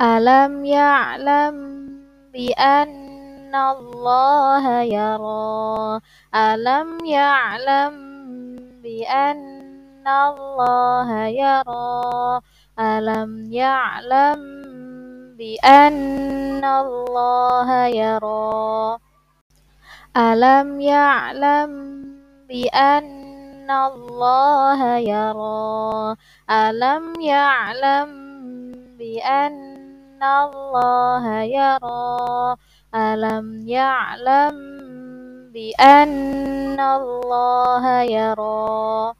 ألم يعلم بأن الله يرى ألم يعلم بأن الله يرى ألم يعلم بأن الله يرى ألم يعلم بأن الله يرى ألم يعلم بأن الله يرى ألم يعلم بأن الله يرى